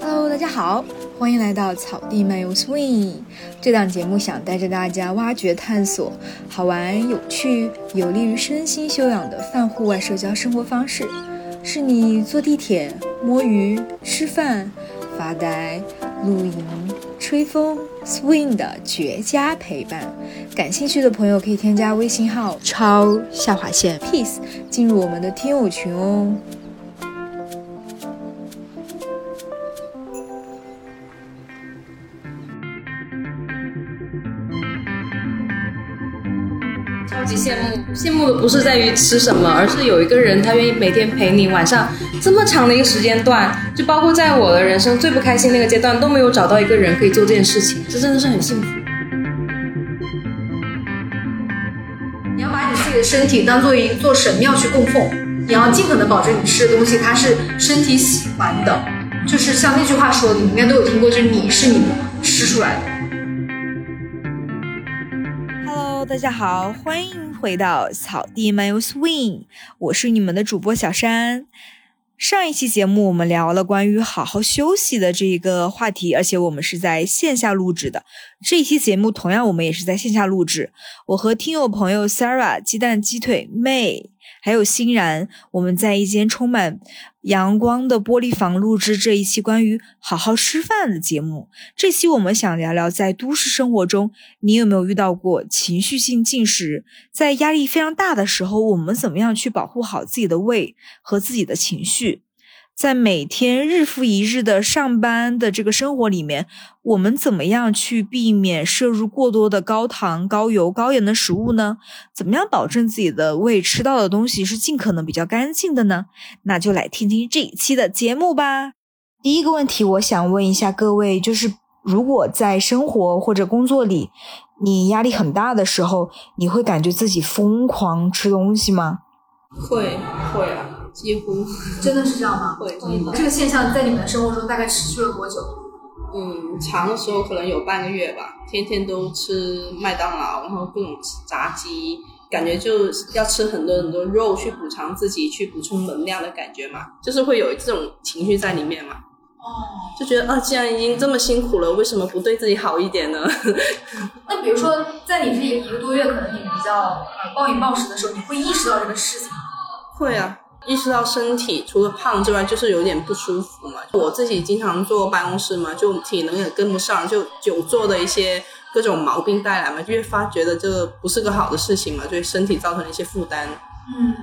Hello，大家好，欢迎来到草地漫游 Swing。这档节目想带着大家挖掘、探索好玩、有趣、有利于身心修养的泛户外社交生活方式，是你坐地铁、摸鱼、吃饭、发呆、露营、吹风、Swing 的绝佳陪伴。感兴趣的朋友可以添加微信号超下划线 peace 进入我们的听友群哦。羡慕，的不是在于吃什么，而是有一个人他愿意每天陪你晚上这么长的一个时间段，就包括在我的人生最不开心那个阶段都没有找到一个人可以做这件事情，这真的是很幸福。你要把你自己的身体当做一座神庙去供奉，你要尽可能保证你吃的东西它是身体喜欢的，就是像那句话说的，你应该都有听过，就是你是你吃出来的。大家好，欢迎回到草地漫游 Swing，我是你们的主播小山。上一期节目我们聊了关于好好休息的这一个话题，而且我们是在线下录制的。这一期节目同样我们也是在线下录制。我和听友朋友 Sarah、鸡蛋鸡腿妹还有欣然，我们在一间充满阳光的玻璃房录制这一期关于好好吃饭的节目。这期我们想聊聊，在都市生活中，你有没有遇到过情绪性进食？在压力非常大的时候，我们怎么样去保护好自己的胃和自己的情绪？在每天日复一日的上班的这个生活里面，我们怎么样去避免摄入过多的高糖、高油、高盐的食物呢？怎么样保证自己的胃吃到的东西是尽可能比较干净的呢？那就来听听这一期的节目吧。第一个问题，我想问一下各位，就是如果在生活或者工作里，你压力很大的时候，你会感觉自己疯狂吃东西吗？会会啊，几乎 真的是这样吗？会。这个现象在你们的生活中大概持续了多久？嗯，长的时候可能有半个月吧，天天都吃麦当劳，然后各种炸鸡，感觉就要吃很多很多肉去补偿自己，去补充能量的感觉嘛，就是会有这种情绪在里面嘛。哦，就觉得啊，既然已经这么辛苦了，为什么不对自己好一点呢？那比如说在你这一个多月，可能你比较呃暴饮暴食的时候，你会意识到这个事情吗？会啊，意识到身体除了胖之外，就是有点不舒服嘛。我自己经常坐办公室嘛，就体能也跟不上，就久坐的一些各种毛病带来嘛，就越发觉得这个不是个好的事情嘛，对身体造成了一些负担。嗯，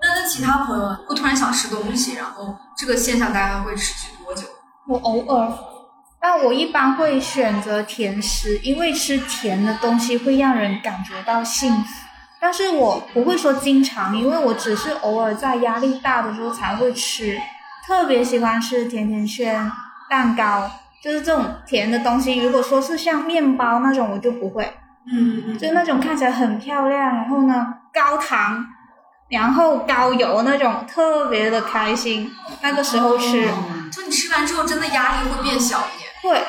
那那其他朋友会突然想吃东西，然后这个现象大概会持续多久？我偶尔，但我一般会选择甜食，因为吃甜的东西会让人感觉到幸福。但是我不会说经常，因为我只是偶尔在压力大的时候才会吃。特别喜欢吃甜甜圈、蛋糕，就是这种甜的东西。如果说是像面包那种，我就不会。嗯嗯就那种看起来很漂亮，然后呢高糖，然后高油那种，特别的开心。那个时候吃。就你吃完之后，真的压力会变小一点。会，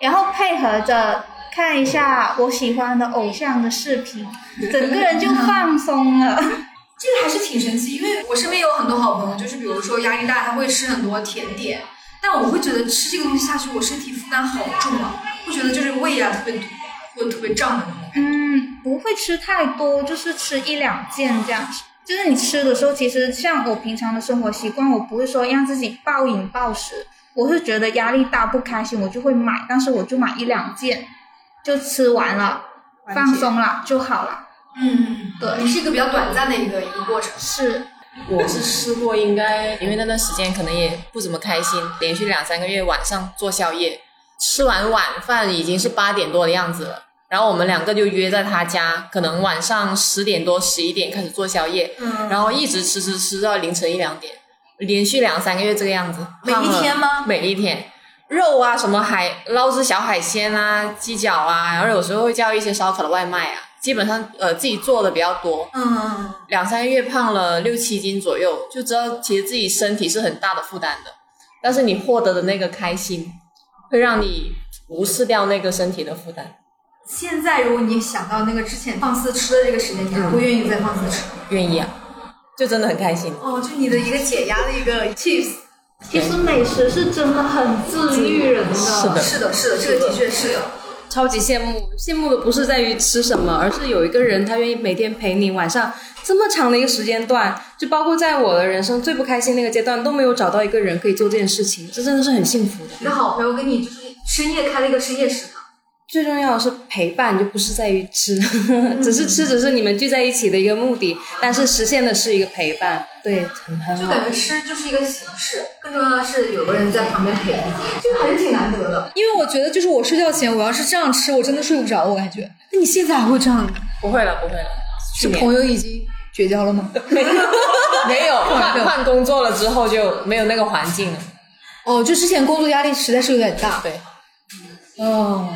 然后配合着看一下我喜欢的偶像的视频，整个人就放松了。这个还是挺神奇，因为我身边有很多好朋友，就是比如说压力大，他会吃很多甜点，但我会觉得吃这个东西下去，我身体负担好重啊，会觉得就是胃啊特别堵，或特别胀的那种。嗯，不会吃太多，就是吃一两件这样子。就是你吃的时候，其实像我平常的生活习惯，我不会说让自己暴饮暴食。我是觉得压力大不开心，我就会买，但是我就买一两件，就吃完了，放松了就好了。嗯，对你是一个比较短暂的一个一个过程。是，我是试过，应该因为那段时间可能也不怎么开心，连续两三个月晚上做宵夜，吃完晚饭已经是八点多的样子了。然后我们两个就约在他家，可能晚上十点多、十一点开始做宵夜，嗯，然后一直吃吃吃到凌晨一两点，连续两三个月这个样子。每一天吗每一天，肉啊，什么海捞只小海鲜啊、鸡脚啊，然后有时候会叫一些烧烤的外卖啊。基本上呃自己做的比较多，嗯，两三个月胖了六七斤左右，就知道其实自己身体是很大的负担的。但是你获得的那个开心，会让你无视掉那个身体的负担。现在如果你想到那个之前放肆吃的这个时间，你还会愿意再放肆吃？愿意啊，就真的很开心。哦，就你的一个解压的一个 tips。其实美食是真的很治愈人的。是的是的，是的，这个的确是的。超级羡慕，羡慕的不是在于吃什么，而是有一个人他愿意每天陪你晚上这么长的一个时间段，就包括在我的人生最不开心那个阶段都没有找到一个人可以做这件事情，这真的是很幸福的。一个好朋友跟你就是深夜开了一个深夜食堂。最重要的是陪伴，就不是在于吃，只是吃只是你们聚在一起的一个目的，但是实现的是一个陪伴，对，很。就感觉吃就是一个形式，更重要的是有个人在旁边陪你，这个还是挺难得的。因为我觉得，就是我睡觉前我要是这样吃，我真的睡不着。我感觉，那你现在还会这样？不会了，不会了。是朋友已经绝交了吗？没有，没有换换工作了之后就没有那个环境了。哦，就之前工作压力实在是有点大。对，哦。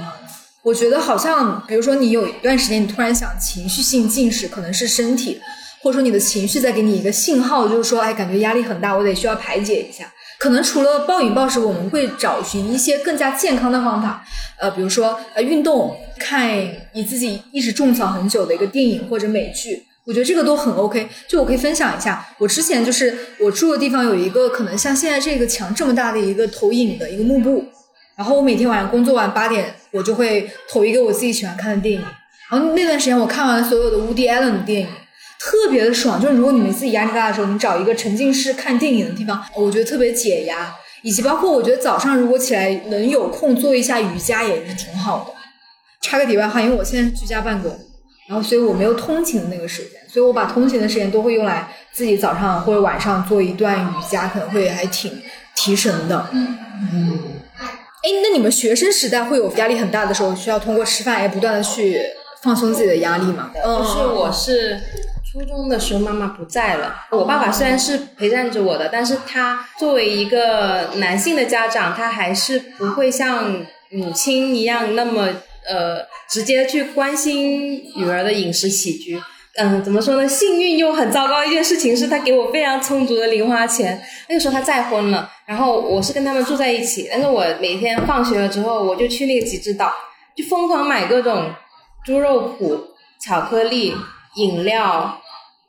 我觉得好像，比如说你有一段时间，你突然想情绪性进食，可能是身体，或者说你的情绪在给你一个信号，就是说，哎，感觉压力很大，我得需要排解一下。可能除了暴饮暴食，我们会找寻一些更加健康的方法，呃，比如说呃运动，看你自己一直种草很久的一个电影或者美剧，我觉得这个都很 OK。就我可以分享一下，我之前就是我住的地方有一个可能像现在这个墙这么大的一个投影的一个幕布。然后我每天晚上工作完八点，我就会投一个我自己喜欢看的电影。然后那段时间我看完所有的 Woody Allen 的电影，特别的爽。就是如果你们自己压力大的时候，你找一个沉浸式看电影的地方，我觉得特别解压。以及包括我觉得早上如果起来能有空做一下瑜伽也是挺好的。插个题外话，因为我现在居家办公，然后所以我没有通勤的那个时间，所以我把通勤的时间都会用来自己早上或者晚上做一段瑜伽，可能会还挺提神的。嗯嗯。哎，那你们学生时代会有压力很大的时候，需要通过吃饭来不断的去放松自己的压力吗？就是我是初中的时候，妈妈不在了。我爸爸虽然是陪伴着我的，但是他作为一个男性的家长，他还是不会像母亲一样那么呃直接去关心女儿的饮食起居。嗯，怎么说呢？幸运又很糟糕一件事情是他给我非常充足的零花钱。那个时候他再婚了，然后我是跟他们住在一起。但是我每天放学了之后，我就去那个极致岛，就疯狂买各种猪肉脯、巧克力、饮料，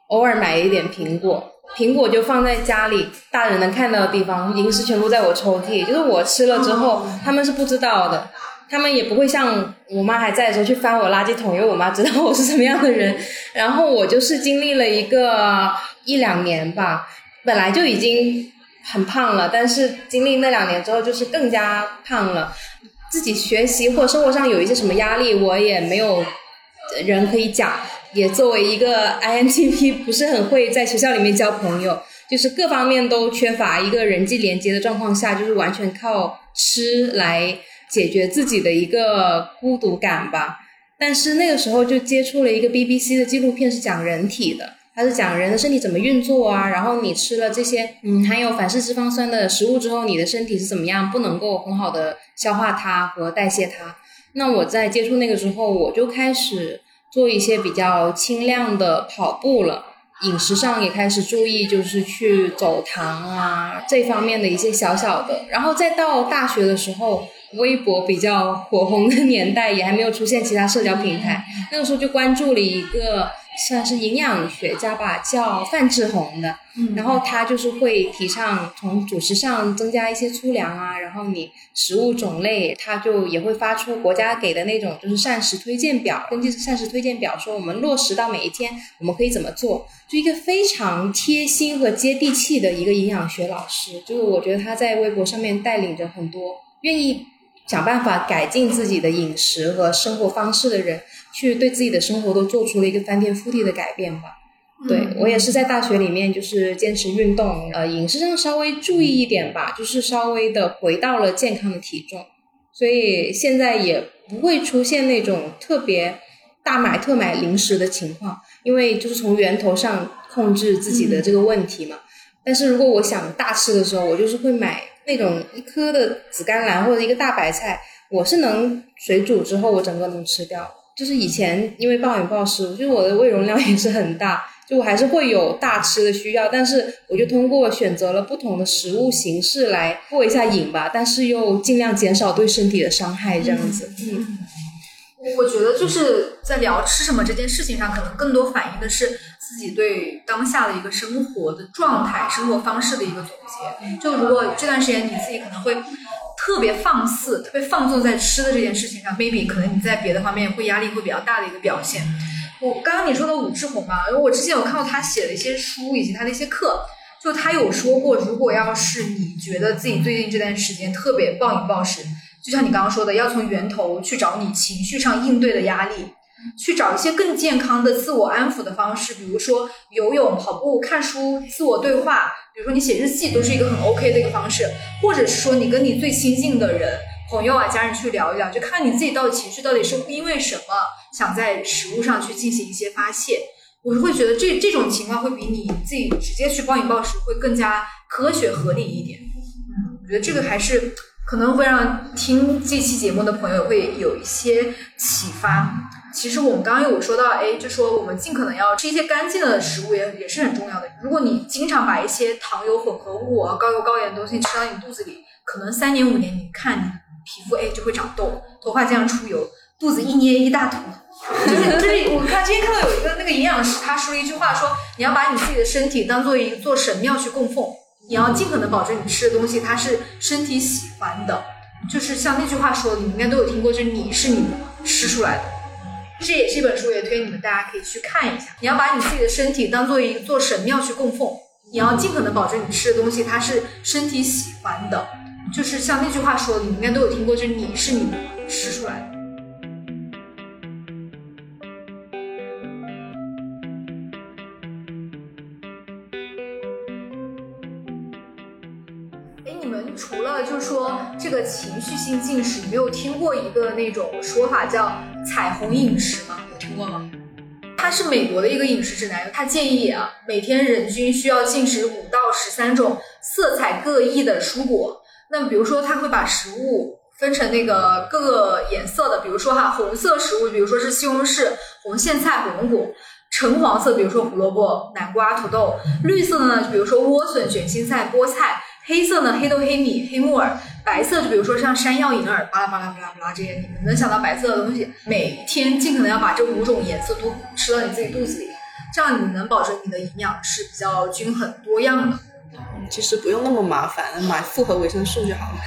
偶尔买一点苹果。苹果就放在家里大人能看到的地方，零食全部在我抽屉。就是我吃了之后，他们是不知道的。他们也不会像我妈还在的时候去翻我垃圾桶，因为我妈知道我是什么样的人。然后我就是经历了一个一两年吧，本来就已经很胖了，但是经历那两年之后，就是更加胖了。自己学习或生活上有一些什么压力，我也没有人可以讲。也作为一个 INTP，不是很会在学校里面交朋友，就是各方面都缺乏一个人际连接的状况下，就是完全靠吃来。解决自己的一个孤独感吧，但是那个时候就接触了一个 BBC 的纪录片，是讲人体的，它是讲人的身体怎么运作啊，然后你吃了这些嗯含有反式脂肪酸的食物之后，你的身体是怎么样，不能够很好的消化它和代谢它。那我在接触那个之后，我就开始做一些比较轻量的跑步了。饮食上也开始注意，就是去走糖啊这方面的一些小小的，然后再到大学的时候，微博比较火红的年代，也还没有出现其他社交平台，那个时候就关注了一个。算是营养学家吧，叫范志红的，然后他就是会提倡从主食上增加一些粗粮啊，然后你食物种类，他就也会发出国家给的那种就是膳食推荐表，根据膳食推荐表说我们落实到每一天我们可以怎么做，就一个非常贴心和接地气的一个营养学老师，就是我觉得他在微博上面带领着很多愿意想办法改进自己的饮食和生活方式的人。去对自己的生活都做出了一个翻天覆地的改变吧。对我也是在大学里面，就是坚持运动，呃，饮食上稍微注意一点吧，就是稍微的回到了健康的体重，所以现在也不会出现那种特别大买特买零食的情况，因为就是从源头上控制自己的这个问题嘛。但是如果我想大吃的时候，我就是会买那种一颗的紫甘蓝或者一个大白菜，我是能水煮之后我整个能吃掉。就是以前因为暴饮暴食，就是我的胃容量 也是很大，就我还是会有大吃的需要，但是我就通过选择了不同的食物形式来过一下瘾吧，但是又尽量减少对身体的伤害，这样子。嗯，我觉得就是在聊吃什么这件事情上，可能更多反映的是自自己对当下的一个生活的状态、生活方式的一个总结。就如果这段时间你自己可能会特别放肆、特别放纵在吃的这件事情上，maybe 可能你在别的方面会压力会比较大的一个表现。我刚刚你说的武志红嘛，我之前有看到他写的一些书以及他的一些课，就他有说过，如果要是你觉得自己最近这段时间特别暴饮暴食，就像你刚刚说的，要从源头去找你情绪上应对的压力。去找一些更健康的自我安抚的方式，比如说游泳、跑步、看书、自我对话，比如说你写日记，都是一个很 OK 的一个方式。或者是说你跟你最亲近的人、朋友啊、家人去聊一聊，就看你自己到底情绪到底是因为什么想在食物上去进行一些发泄。我是会觉得这这种情况会比你自己直接去暴饮暴食会更加科学合理一点。嗯，我觉得这个还是可能会让听这期节目的朋友会有一些启发。其实我们刚刚有说到，哎，就说我们尽可能要吃一些干净的食物，也也是很重要的。如果你经常把一些糖油混合物啊、高油高盐的东西吃到你肚子里，可能三年五年，你看你皮肤哎就会长痘，头发这样出油，肚子一捏一大坨。就是就是我看今天看到有一个那个营养师，他说了一句话，说你要把你自己的身体当做一座神庙去供奉，你要尽可能保证你吃的东西它是身体喜欢的。就是像那句话说的，你应该都有听过，就是你是你吃出来的。这也是一本书，也推荐你们大家可以去看一下。你要把你自己的身体当做一座神庙去供奉，你要尽可能保证你吃的东西它是身体喜欢的。就是像那句话说的，你们应该都有听过，就是你是你吃出来的。哎，你们除了就是说这个情绪性进食，你没有听过一个那种说法叫彩虹饮食吗？有听过吗？它是美国的一个饮食指南，它建议啊，每天人均需要进食五到十三种色彩各异的蔬果。那比如说，它会把食物分成那个各个颜色的，比如说哈，红色食物，比如说是西红柿、红苋菜、火龙果；橙黄色，比如说胡萝卜、南瓜、土豆；绿色的呢，比如说莴笋、卷心菜、菠菜；黑色呢，黑豆、黑米、黑木耳；白色就比如说像山药、银耳，巴拉巴拉巴拉巴拉这些，你们能想到白色的东西，每天尽可能要把这五种颜色都吃到你自己肚子里，这样你能保证你的营养是比较均衡多样的。其实不用那么麻烦，买复合维生素就好了。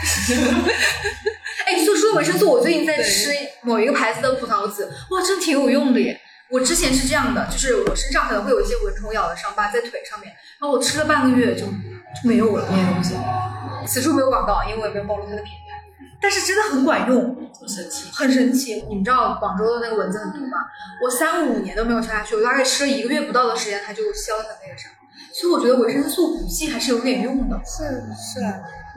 哎，说说维生素，我最近在吃某一个牌子的葡萄籽，哇，真挺有用的耶！我之前是这样的，就是我身上可能会有一些蚊虫咬的伤疤在腿上面，然后我吃了半个月就就没有了那些东西。此处没有广告，因为我也没有暴露它的品牌，但是真的很管用，很神奇。很神奇。你们知道广州的那个蚊子很毒吗？我三五年都没有消下去，我大概吃了一个月不到的时间，它就消在那个啥。所以我觉得维生素补剂还是有点用的。是是，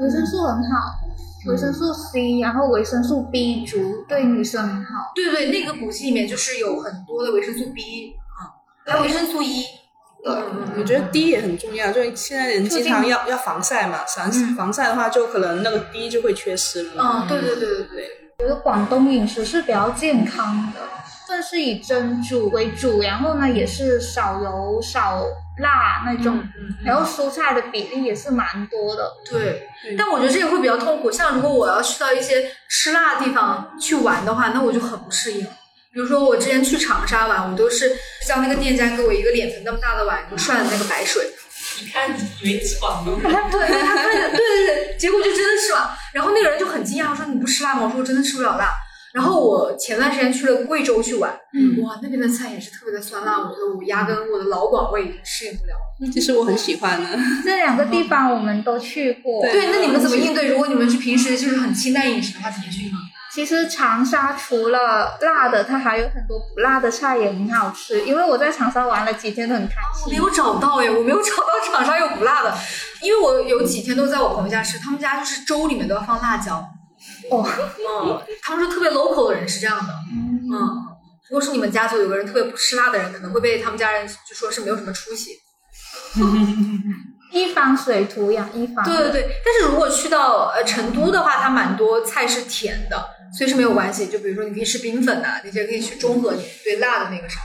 维生素很好，维生素 C，然后维生素 B 族对女生很好。对对，那个补剂里面就是有很多的维生素 B 啊，还有维生素 E。对，我觉得 D 也很重要，就是现在人经常要要防晒嘛，防防晒的话，就可能那个 D 就会缺失了。嗯，对对对对对。觉得广东饮食是比较健康的，算是以蒸煮为主，然后呢也是少油少辣那种，然后蔬菜的比例也是蛮多的。对，但我觉得这个会比较痛苦。像如果我要去到一些吃辣的地方去玩的话，那我就很不适应。比如说我之前去长沙玩，我都是叫那个店家给我一个脸盆那么大的碗，就涮的那个白水。你看，以为是广东。对对对对对对，结果就真的吃了。然后那个人就很惊讶，说你不吃辣吗？我说我真的吃不了辣。然后我前段时间去了贵州去玩，嗯哇，那边的菜也是特别的酸辣，我觉得我压根我的老广味已经适应不了。其实我很喜欢的。这两个地方我们都去过。对，那你们怎么应对？如果你们是平时就是很清淡饮食的话，怎么去应对？其实长沙除了辣的，它还有很多不辣的菜也很好吃。因为我在长沙玩了几天，都很开心。没有找到哎，我没有找到长沙有不辣的，因为我有几天都在我朋友家吃，他们家就是粥里面都要放辣椒。哦，嗯，他们说特别 local 的人是这样的，嗯，如果是你们家族有个人特别不吃辣的人，可能会被他们家人就说是没有什么出息。一方水土养一方。对对对，但是如果去到呃成都的话，它蛮多菜是甜的，所以是没有关系。就比如说你可以吃冰粉呐、那些可以去中和你对辣的那个啥。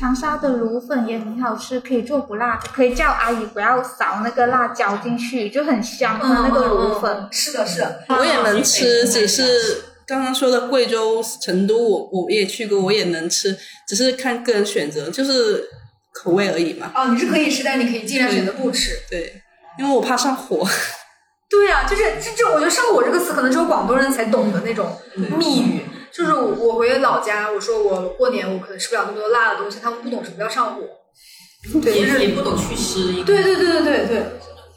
长沙的卤粉也很好吃，可以做不辣的，可以叫阿姨不要扫那个辣椒进去，就很香的那个卤粉。嗯是的，是的。我也能吃，只是刚刚说的贵州、成都，我我也去过，我也能吃，只是看个人选择。就是口味而已嘛。哦，你是可以吃，但你可以尽量选择不吃。对，因为我怕上火。对呀、就是这这，我觉得“上火”这个词可能只有广东人才懂的那种密语。就是我我回老家，我说我过年我可能吃不了那么多辣的东西，他们不懂什么叫上火。对，就是也不懂祛湿。对对对对对对，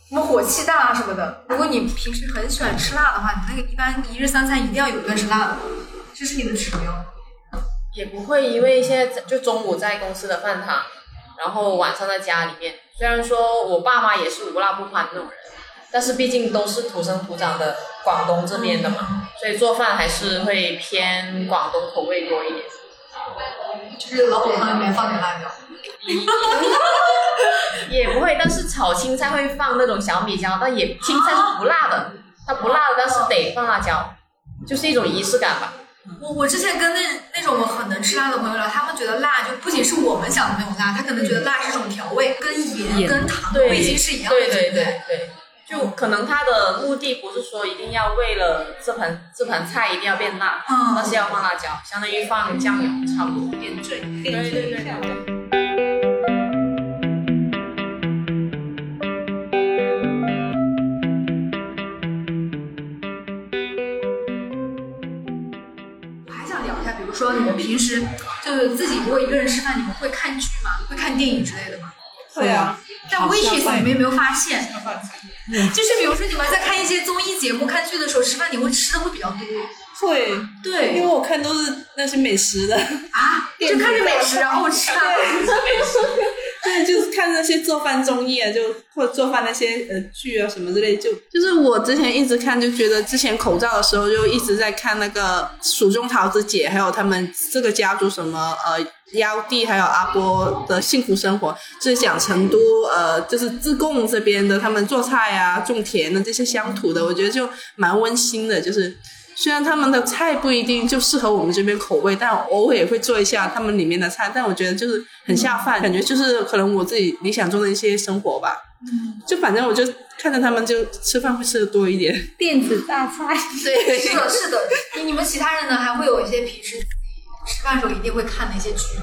什么火气大啊什么的。如果你平时很喜欢吃辣的话，你那个一般一日三餐一定要有一顿是辣的，这是你的指标。也不会因为现在就中午在公司的饭堂，然后晚上在家里面。虽然说我爸妈也是无辣不欢那种人，但是毕竟都是土生土长的广东这边的嘛，所以做饭还是会偏广东口味多一点。就是老火汤里面放点辣椒。也不会，但是炒青菜会放那种小米椒，但也青菜是不辣的，它不辣的，但是得放辣椒，就是一种仪式感吧。我我之前跟那那种很能吃辣的朋友聊，他们觉得辣就不仅是我们想的那种辣，他可能觉得辣是一种调味，跟盐跟糖对，味精是一样的，对对对对，就可能他的目的不是说一定要为了这盘这盘菜一定要变辣，嗯但是要放辣椒，相当于放酱油差不多。点缀。对对对对对。我还想聊一下，比如说你们平时就是自己如果一个人吃饭，你们会看剧吗？会看电影之类的吗？会啊，但 Wishes 你们有没有发现，就是比如说你们在看一些综艺节目、看剧的时候吃饭，你会吃的会比较多。会，对因为我看都是那些美食的。啊，就看着美食然后吃饭。对，就是看那些做饭综艺啊，就或者做饭那些呃剧啊什么之类，就就是我之前一直看，就觉得之前口罩的时候就一直在看那个蜀中桃子姐，还有他们这个家族什么呃妖弟还有阿波的幸福生活，就是讲成都呃就是自贡这边的他们做菜啊、种田的这些乡土的，我觉得就蛮温馨的，就是。虽然他们的菜不一定就适合我们这边口味，但偶尔也会做一下他们里面的菜。但我觉得就是很下饭，感觉就是可能我自己理想中的一些生活吧。嗯，就反正我就看着他们就吃饭会吃的多一点。电子大菜。对，是的，是的。你你们其他人呢，还会有一些平时吃饭时候一定会看的一些剧？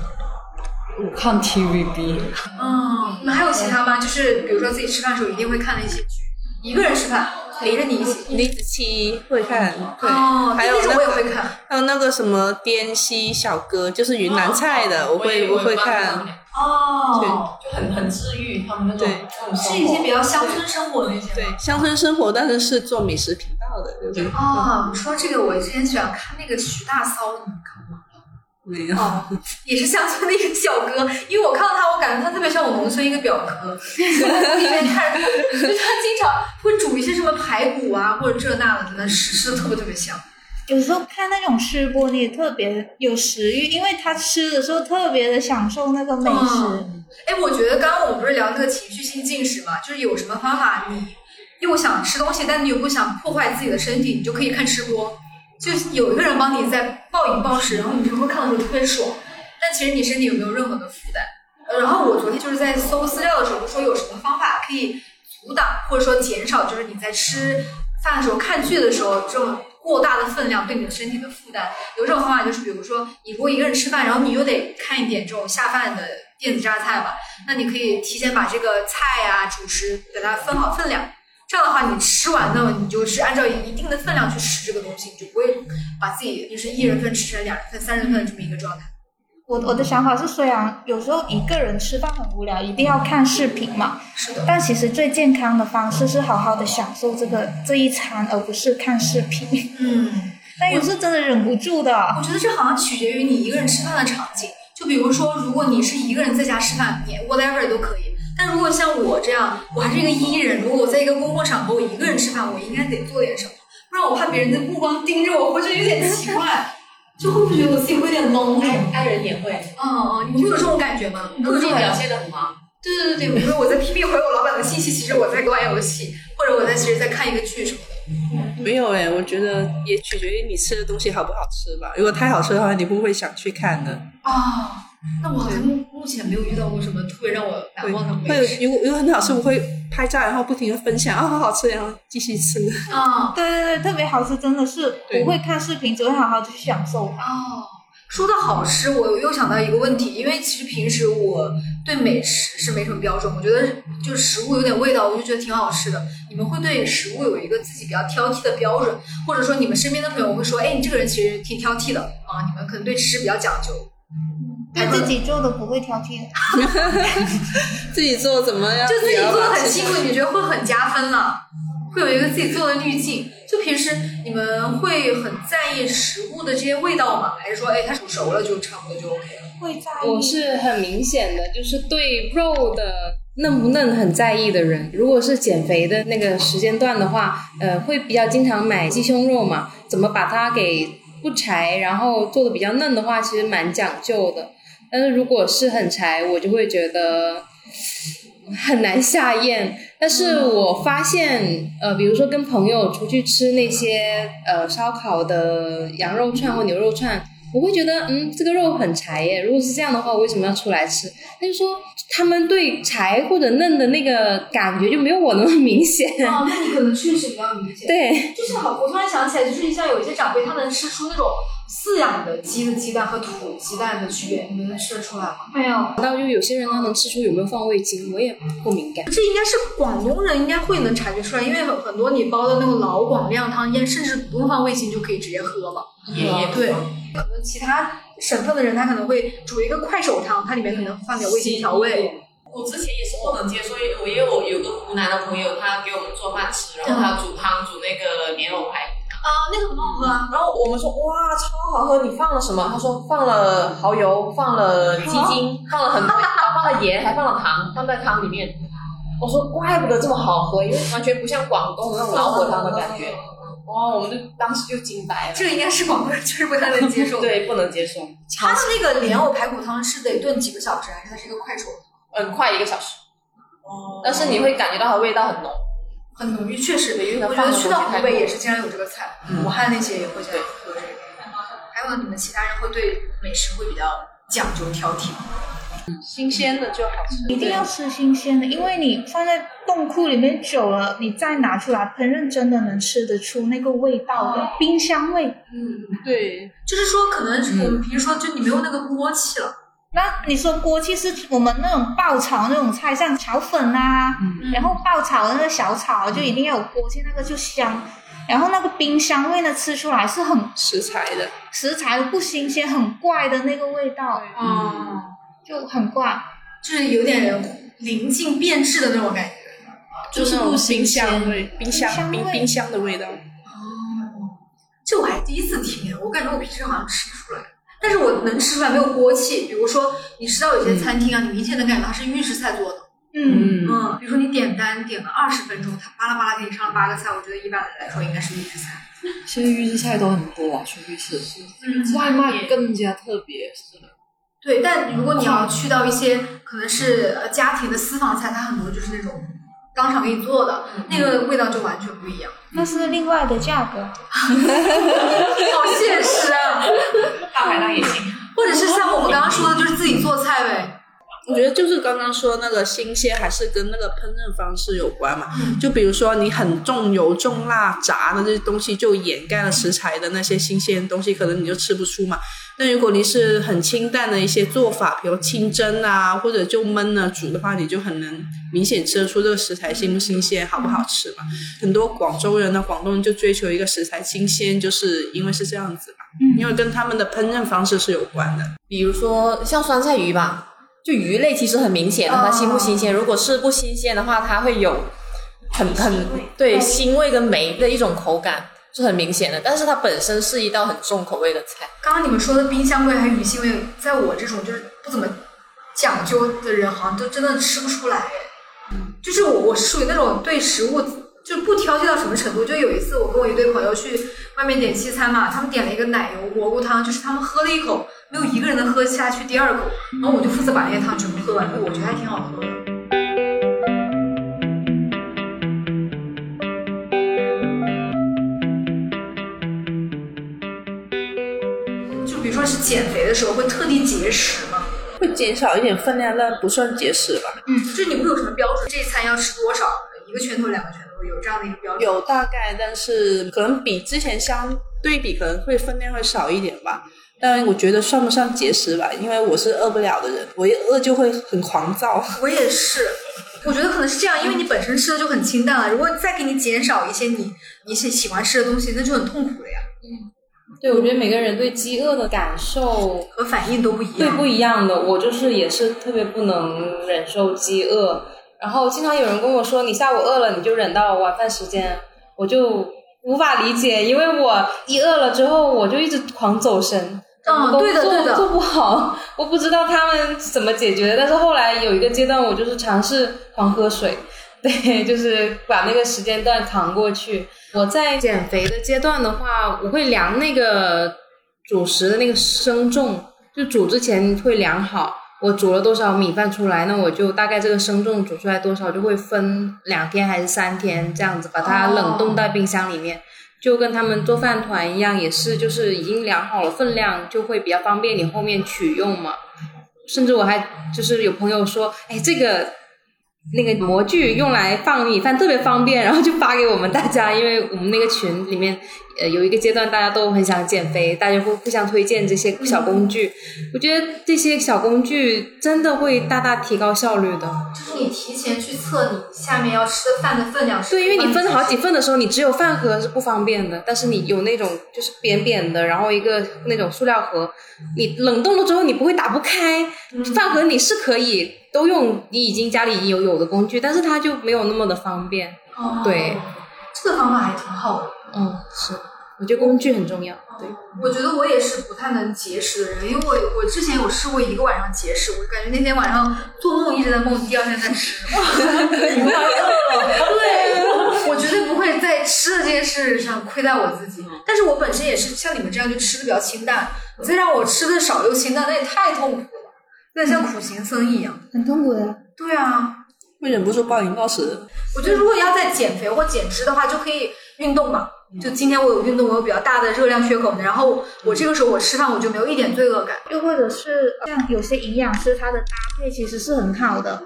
我看 TVB，嗯，你们还有其他吗？就是比如说自己吃饭时候一定会看的一些剧，一个人吃饭陪着你一起。李子柒会看，对，哦，还有那个我也会看。还有那个什么滇西小哥，就是云南菜的，我会我会看。哦，就很很治愈，他们那种对是一些比较乡村生活的一些吗。对，乡村生活，但是是做美食频道的，对不对？哦，你说这个，我之前喜欢看那个徐大骚，你们看过吗？没有。哦，也是乡村的一个小哥，因为我看到他，我感觉他特别像我农村一个表哥。我里面看他，就他经常会煮一些什么排骨啊，或者这那的，真的吃吃的特别特别香。有时候看那种吃播，你也特别有食欲，因为他吃的时候特别的享受那个美食。嗯哎，我觉得刚刚我们不是聊那个情绪性进食嘛，就是有什么方法，你又想吃东西，但你又不想破坏自己的身体，你就可以看吃播，就有一个人帮你在暴饮暴食，然后你就会看的时候特别爽，但其实你身体有没有任何的负担？然后我昨天就是在搜资料的时候说有什么方法可以阻挡或者说减少，就是你在吃饭的时候、看剧的时候这种过大的分量对你的身体的负担。有这种方法就是，比如说你如果一个人吃饭，然后你又得看一点这种下饭的电子榨菜吧，那你可以提前把这个菜啊、主食给它分好分量。这样的话，你吃完呢，你就是按照一定的分量去吃这个东西，你就不会把自己就是一人份吃成两人份、三人份这么一个状态。我我的想法是，虽然有时候一个人吃饭很无聊，一定要看视频嘛，是的，但其实最健康的方式是好好的享受这个这一餐，而不是看视频。嗯。但有时候真的忍不住的。我觉得这好像取决于你一个人吃饭的场景。就比如说，如果你是一个人在家吃饭，你 whatever 都可以。但如果像我这样，我还是一个 E 人，如果我在一个公共场合，我一个人吃饭，我应该得做点什么，不然我怕别人的目光盯着我，会觉得有点奇怪。就会不会觉得我自己会有点种？爱人也会，嗯嗯，你们会有这种感觉吗？你会有这种感觉？现的很忙。对对对对，比如说我在拼命回我老板的信息，其实我在玩游戏，或者我在其实在看一个剧什么的。没有哎，我觉得也取决于你吃的东西好不好吃吧。如果太好吃的话，你不会想去看的。哦，那我好像目目前没有遇到过什么特别让我难忘的会美食。有，如果如果很好吃，我会拍照，然后不停的分享啊，好好吃，然后继续吃。啊、对对对，特别好吃，真的是对不会看视频，只会好好的去享受。哦，说到好吃，我又想到一个问题，因为其实平时我对美食是没什么标准，我觉得就是食物有点味道，我就觉得挺好吃的。你们会对食物有一个自己比较挑剔的标准，或者说你们身边的朋友会说，哎，你这个人其实挺挑剔的啊，你们可能对吃比较讲究。对自己做的不会挑剔的。自己做怎么样？就自己做的很辛苦。苦，你觉得会很加分了，会有一个自己做的滤镜。就平时你们会很在意食物的这些味道吗？还是说，哎，它煮熟了就差不多就 OK 了？会在意。我是很明显的，就是对肉的嫩不嫩很在意的人。如果是减肥的那个时间段的话，呃，会比较经常买鸡胸肉嘛，怎么把它给不柴，然后做的比较嫩的话，其实蛮讲究的。但是如果是很柴，我就会觉得很难下咽。但是我发现，呃，比如说跟朋友出去吃那些呃烧烤的羊肉串或牛肉串，我会觉得，嗯，这个肉很柴耶。如果是这样的话，我为什么要出来吃？他就说他们对柴或者嫩的那个感觉就没有我那么明显。哦，那你可能确实比较明显。对，就像我突然想起来，就是像有一些长辈，他能吃出那种饲养的鸡的鸡蛋和土鸡蛋的区别，你们能吃得出来吗？没有。到就有些人他能吃出有没有放味精，我也不敏感。这应该是广东人应该会能察觉出来，因为很很多你煲的那个老广靓汤，腌甚至不用放味精就可以直接喝了。也也对，可能其他省份的人他可能会煮一个快手汤，它里面可能放点味精调味。我之前也是不能接受，因为我有有个湖南的朋友，他给我们做饭吃，然后他煮汤煮那个莲藕排骨汤，啊，那个很好喝啊。然后我们说哇超好喝，你放了什么？他说放了蚝油，放了鸡精，放了很多，放了盐，还放了糖，放在汤里面。我说怪不得这么好喝，因为完全不像广东的那种老火汤的感觉。哇，我们就当时就惊呆了。这个应该是广东人确实不太能接受。对，不能接受。它的那个莲藕排骨汤是得炖几个小时，还是它是一个快手？嗯，快一个小时。哦。但是你会感觉到它味道很浓。很浓郁，确实。对因为它我觉得去到湖北也是经常有这个菜，武汉那些也会经常喝这个。还有你们其他人会对美食会比较讲究挑剔吗？新鲜的就好吃。一定要吃新鲜的，因为你放在冻库里面久了，你再拿出来烹饪，真的能吃得出那个味道的冰箱味。嗯对，就是说，可能我们平时说，就你没有那个锅气了。那你说锅气是我们那种爆炒那种菜，像炒粉啊，然后爆炒的那个小炒就一定要有锅气，那个就香。然后那个冰香味呢，吃出来是很食材的。食材不新鲜，很怪的那个味道，哦，就很怪。就是有点临近变质的那种感觉。就是不冰箱味，冰冰箱冰冰箱的味道。哦这我还第一次体验，我感觉我平时好像吃不出来，但是我能吃出来没有锅气。比如说，你吃到有些餐厅啊，你明显能感觉到它是预制菜做的。嗯，嗯，比如说你点单点了二十分钟，他巴拉巴拉给你上了八个菜，我觉得一般来说应该是预制菜。现在预制菜都很多啊，出去吃，外卖更加特别。是的，对，但如果你要去到一些可能是呃家庭的私房菜，它很多就是那种当场给你做的，那个味道就完全不一样。那是另外的价格。好现实啊！大排档也行。或者是像我们刚刚说的，就是自己做菜呗。我觉得就是刚刚说那个新鲜，还是跟那个烹饪方式有关嘛。就比如说你很重油重辣炸的这些东西，就掩盖了食材的那些新鲜东西，可能你就吃不出嘛。那如果你是很清淡的一些做法，比如清蒸啊，或者就焖啊煮的话，你就很能明显吃得出这个食材新不新鲜，好不好吃嘛。很多广州人呢，广东人就追求一个食材新鲜，就是因为是这样子嘛。因为跟他们的烹饪方式是有关的。比如说像酸菜鱼吧，就鱼类其实很明显的，它新不新鲜。如果是不新鲜的话，它会有很很对腥味跟霉的一种口感，是很明显的。但是它本身是一道很重口味的菜。刚刚你们说的冰箱味还有鱼腥味，在我这种就是不怎么讲究的人，好像都真的吃不出来。就是我，我是属于那种对食物就不挑剔到什么程度。就有一次，我跟我一堆朋友去外面点西餐嘛，他们点了一个奶油蘑菇汤，就是他们喝了一口，没有一个人能喝下去第二口，然后我就负责把那些汤全部喝完，我觉得还挺好喝的。就比如说是减肥的时候会特地节食吗？会减少一点分量，但不算节食吧。嗯，就是你会有什么标准？这一餐要吃多少？一个拳头、两个拳头，有这样的一个标准？有大概，但是可能比之前相对比，可能会分量会少一点吧。但我觉得算不上节食吧，因为我是饿不了的人，我一饿就会很狂躁。我也是，我觉得可能是这样，因为你本身吃的就很清淡了，如果再给你减少一些你你喜喜欢吃的东西，那就很痛苦了呀，嗯对，我觉得每个人对饥饿的感受和反应都不一样。对不一样的。我就是也是特别不能忍受饥饿，然后经常有人跟我说，你下午饿了你就忍到晚饭时间，我就无法理解，因为我一饿了之后我就一直狂走神。嗯对的对的做不好，我不知道他们怎么解决的。但是后来有一个阶段，我就是尝试狂喝水，对，就是把那个时间段扛过去。我在减肥的阶段的话，我会量那个主食的那个生重，就煮之前会量好，我煮了多少米饭出来，那我就大概这个生重煮出来多少，就会分两天还是三天这样子，把它冷冻在冰箱里面。就跟他们做饭团一样，也是就是已经量好了分量，就会比较方便你后面取用嘛。甚至我还就是有朋友说，哎，这个那个模具用来放米饭特别方便，然后就发给我们大家，因为我们那个群里面，呃，有一个阶段大家都很想减肥，大家会互相推荐这些小工具。我觉得这些小工具真的会大大提高效率的。就是你提前去测你下面要吃的饭的分量是。对，因为你分好几份的时候，你只有饭盒是不方便的，但是你有那种就是扁扁的，然后一个那种塑料盒，你冷冻了之后你不会打不开。饭盒你是可以都用你已经家里已经有有的工具，但是它就没有那么的方便。哦对，这个方法还挺好的。嗯，是，我觉得工具很重要。对，我觉得我也是不太能节食的人，因为我我之前有试过一个晚上节食，我感觉那天晚上做梦一直在梦，第二天在吃。对，我绝对不会在吃的这件事上亏待我自己。但是我本身也是像你们这样，就吃的比较清淡，你再让我吃的少又清淡，那也太痛苦了，有点像苦行僧一样。很痛苦的。对啊，会忍不住暴饮暴食。我觉得如果要在减肥或减脂的话，就可以运动嘛。就今天我有运动，我有比较大的热量缺口，然后我这个时候我吃饭我就没有一点罪恶感。又或者是像有些营养师，他的搭配其实是很好的，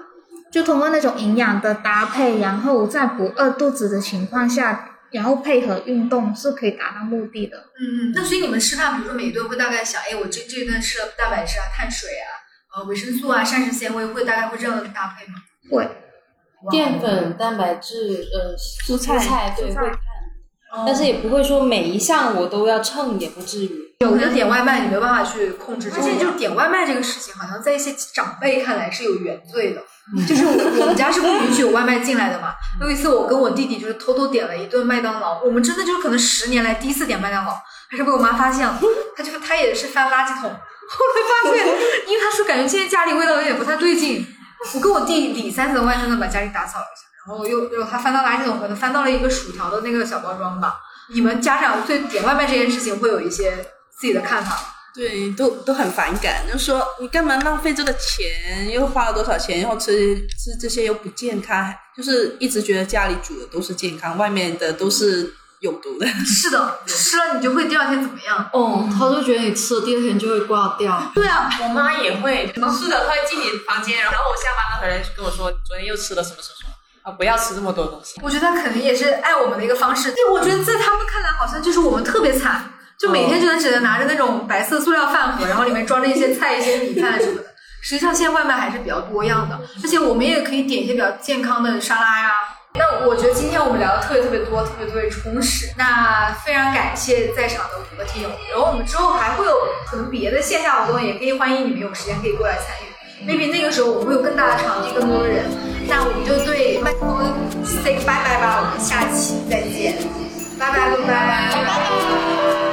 就通过那种营养的搭配，然后在不饿肚子的情况下，然后配合运动是可以达到目的的。嗯嗯，那所以你们吃饭，比如说每一顿会大概想，哎，我这这一顿吃了蛋白质啊、碳水啊、呃维生素啊、膳食纤维，会大概会这样的搭配吗？会，淀粉、蛋白质、呃蔬菜菜对蔬菜会看，但是也不会说每一项我都要称，也不至于。有的点外卖你没有办法去控制，而且就是点外卖这个事情，好像在一些长辈看来是有原罪的。就是我 我们家是不允许有外卖进来的嘛。有一次我跟我弟弟就是偷偷点了一顿麦当劳，我们真的就是可能十年来第一次点麦当劳，还是被我妈发现了，她就他也是翻垃圾桶，后来发现，因为他说感觉今天家里味道有点不太对劲，我跟我弟里三层外三层把家里打扫了一下，然后又又他翻到垃圾桶，可能翻到了一个薯条的那个小包装吧。你们家长对点外卖这件事情会有一些自己的看法吗？对，都都很反感，就说你干嘛浪费这个钱，又花了多少钱，然后吃吃这些又不健康，就是一直觉得家里煮的都是健康，外面的都是有毒的。是的，吃了你就会第二天怎么样？哦，他就觉得你吃了第二天就会挂掉。对啊，我妈也会，是的，她会进你房间，然后我下班了回来就跟我说，你昨天又吃了什么什么什么啊，不要吃这么多东西。我觉得他肯定也是爱我们的一个方式。对，我觉得在他们看来，好像就是我们特别惨，就每天就能只能拿着那种白色塑料饭盒，然后里面装着一些菜、一些米饭什么的。实际上，现在外卖还是比较多样的，而且我们也可以点一些比较健康的沙拉呀。那我觉得今天我们聊的特别特别多，特别特别充实。那非常感谢在场的五个听友，然后我们之后还会有可能别的线下活动，也可以欢迎你们有时间可以过来参与。maybe 那个时候我们会有更大的场地，更多的人。那我们就对麦克风 say 拜拜吧，我们下期再见，拜拜，拜拜。